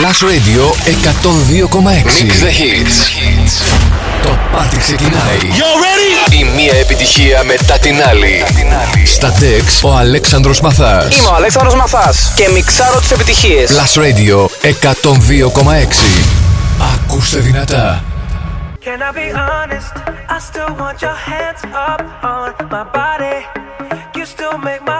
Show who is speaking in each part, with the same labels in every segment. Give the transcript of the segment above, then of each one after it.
Speaker 1: Plus Radio 102,6.
Speaker 2: Mix the hits.
Speaker 1: Το πάρτι ξεκινάει.
Speaker 2: You ready? Η μία επιτυχία μετά την άλλη.
Speaker 1: Στα τεξ ο Αλέξανδρος Μαθάς.
Speaker 3: Είμαι ο Αλέξανδρος Μαθάς και μιξάρω τις επιτυχίες.
Speaker 1: Plus Radio 102,6. Ακούστε δυνατά.
Speaker 4: Can I be honest? I still want your hands up on my body. You still make my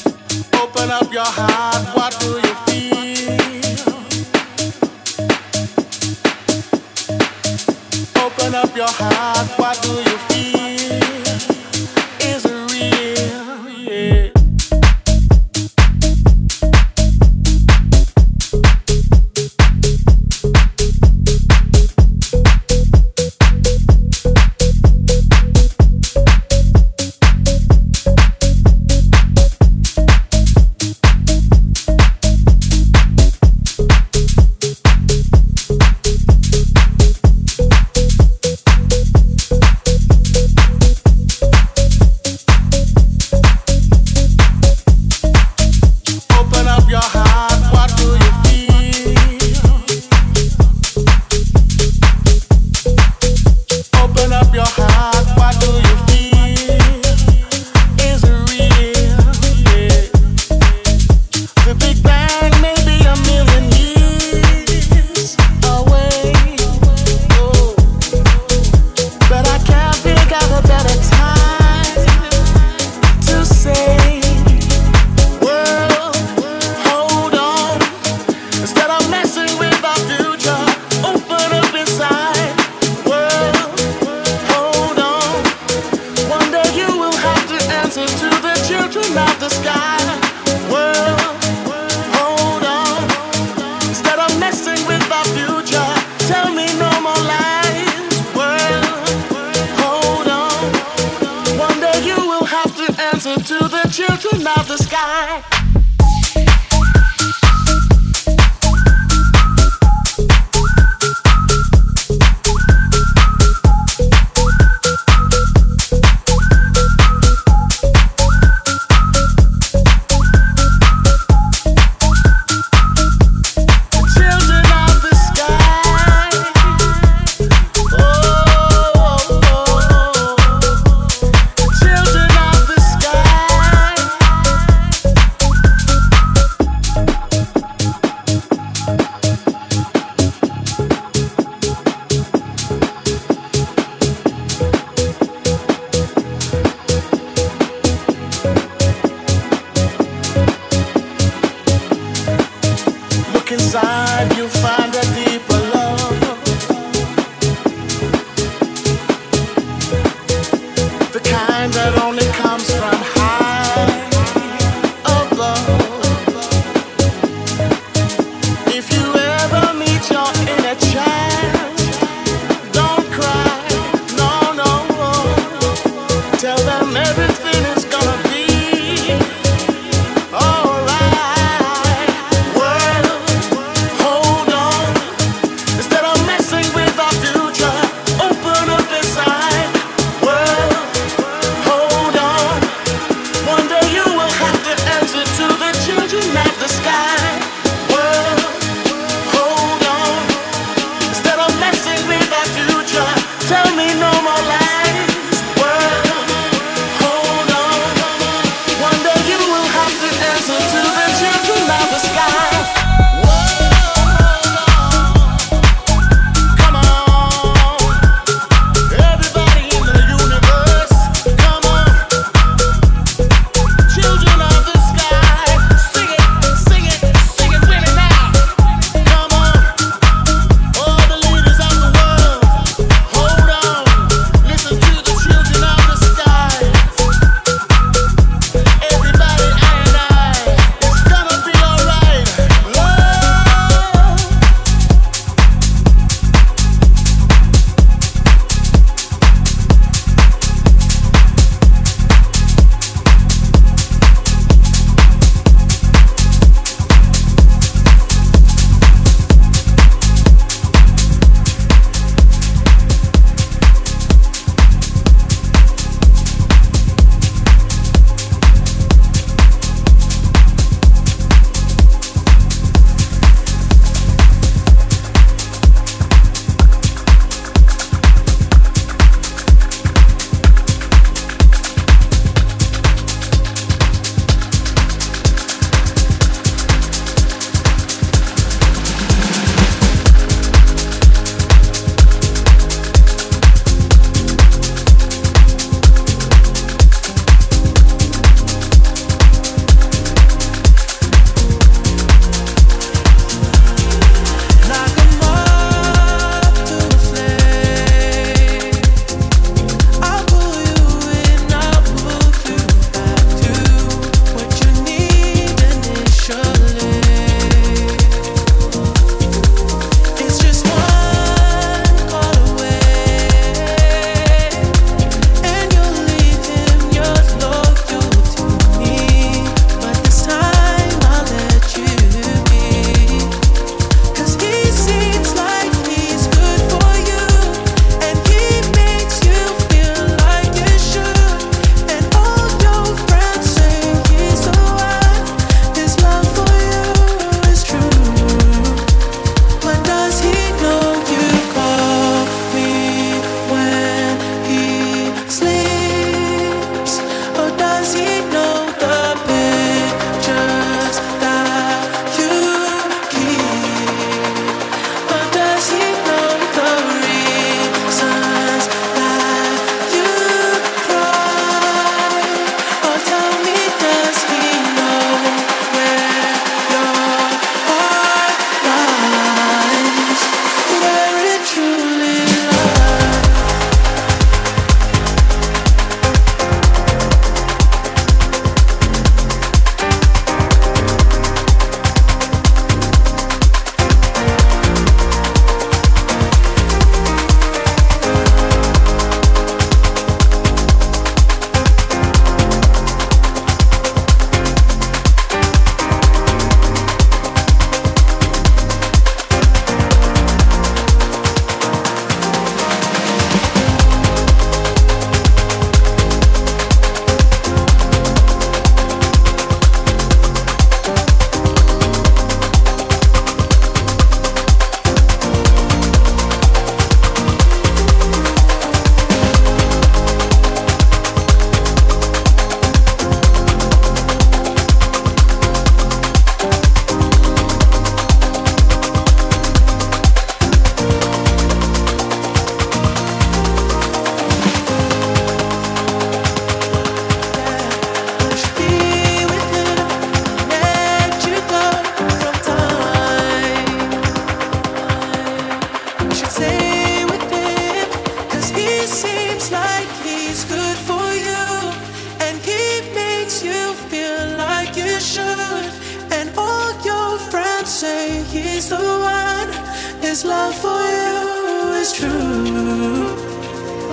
Speaker 5: his love for you is true,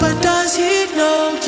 Speaker 5: but does he know you?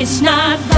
Speaker 6: It's not.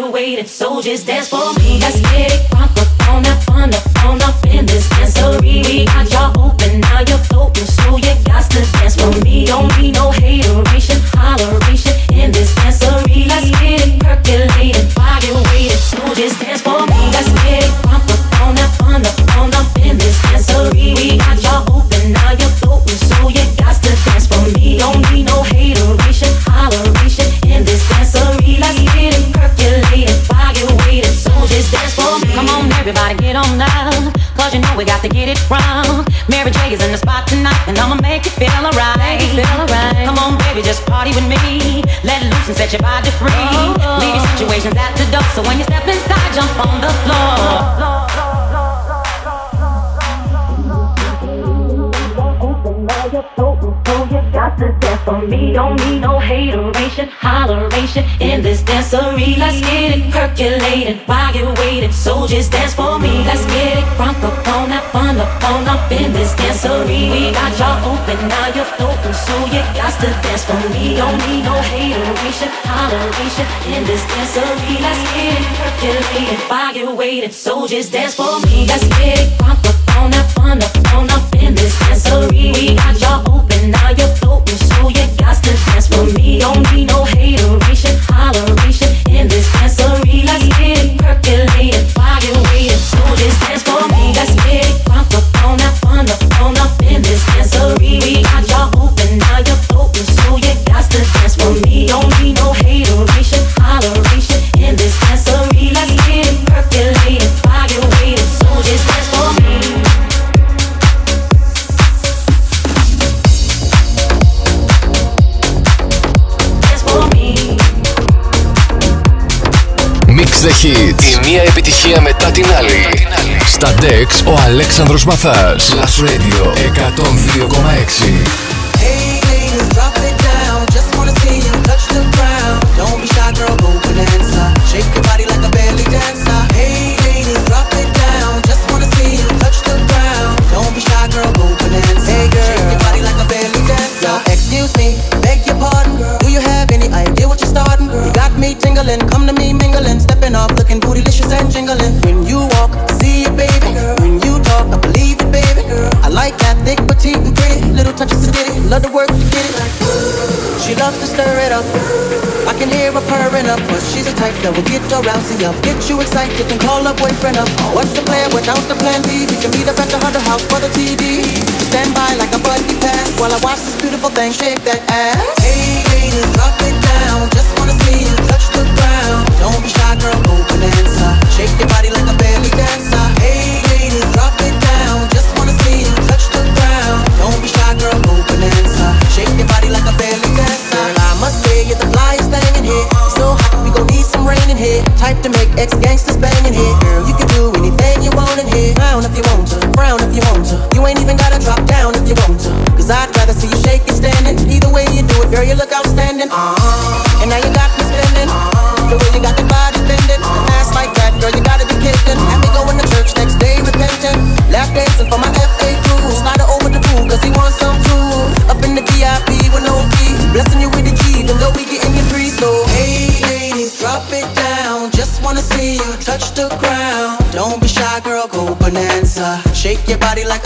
Speaker 7: been waiting, so dance for me. Let's get it crunk up
Speaker 8: on up, on up, on up in this dancery. We got y'all open, now you're floating, so you got to dance for me. Don't need no hateration, holleration in this dancery. Let's get it percolating, while you're waiting, so dance for me. Let's get it crunk up on up, on up, on up in this dancery. We got y'all open, now you're floating, so you
Speaker 1: got to dance for me. Don't need no
Speaker 9: hateration, holleration in this dancery. Let's get it percolating waiting, why get waiting? So just dance for me. Come on, everybody, get on now. Cause you know we got to get it wrong. Mary J is in the spot tonight, and I'ma make
Speaker 10: you
Speaker 11: feel alright. Right. Come on, baby, just party with me. Let loose and set your body free. Oh. Leave your situations at the door. So when you step inside, jump on the floor lots death for me. Don't need no hateration, holleration in this dancery. Let's get it percolated while you're waiting. Soldiers dance for me. Let's get it crunk up on that fun up on up in this dancery. We got y'all open, now you're open, so you got to dance for me. Don't need no hateration, holleration in this dancery. Let's get it percolated while you're waiting. Soldiers dance for me. Let's get it crunk up on that fun up on up in this dancery. We got y'all open, now you're dance for me. Don't need no
Speaker 1: the Hits.
Speaker 2: Η μία επιτυχία μετά την άλλη.
Speaker 1: Στα Dex ο Αλέξανδρος Μαθάς. Plus Radio 102,6.
Speaker 12: Hey ladies, drop pretty. Little touches of ditty, love to work to get it. She loves to stir it up. I can hear her purring up, but she's a type that will get your rousey up, get you excited, and call her boyfriend up. What's the plan without the plan B? We can meet up at the Hunter House for the TV. Stand by like a buddy pass while I watch this beautiful thing shake that ass. Hey ladies, drop it down. Just wanna see you touch the ground. Don't be shy, girl, go bonanza. Shake your body like a belly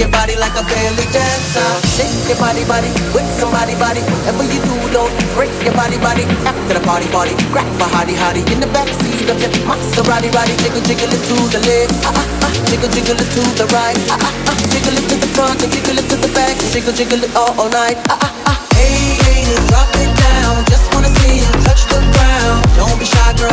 Speaker 12: Your body like a belly dancer. Shake your body, body with somebody, body. Whatever you do, don't break your body, body. After the party, party, grab a hottie, hottie in the backseat of your Maserati, body. Jiggle, jiggle it to the left, ah ah ah. Jiggle, jiggle it to the right, ah ah ah. Jiggle it to the front and jiggle it to the back. Jiggle, jiggle it all, all night, ah ah ah. Hey ladies, drop it down. Just wanna see you touch the ground. Don't be shy, girl,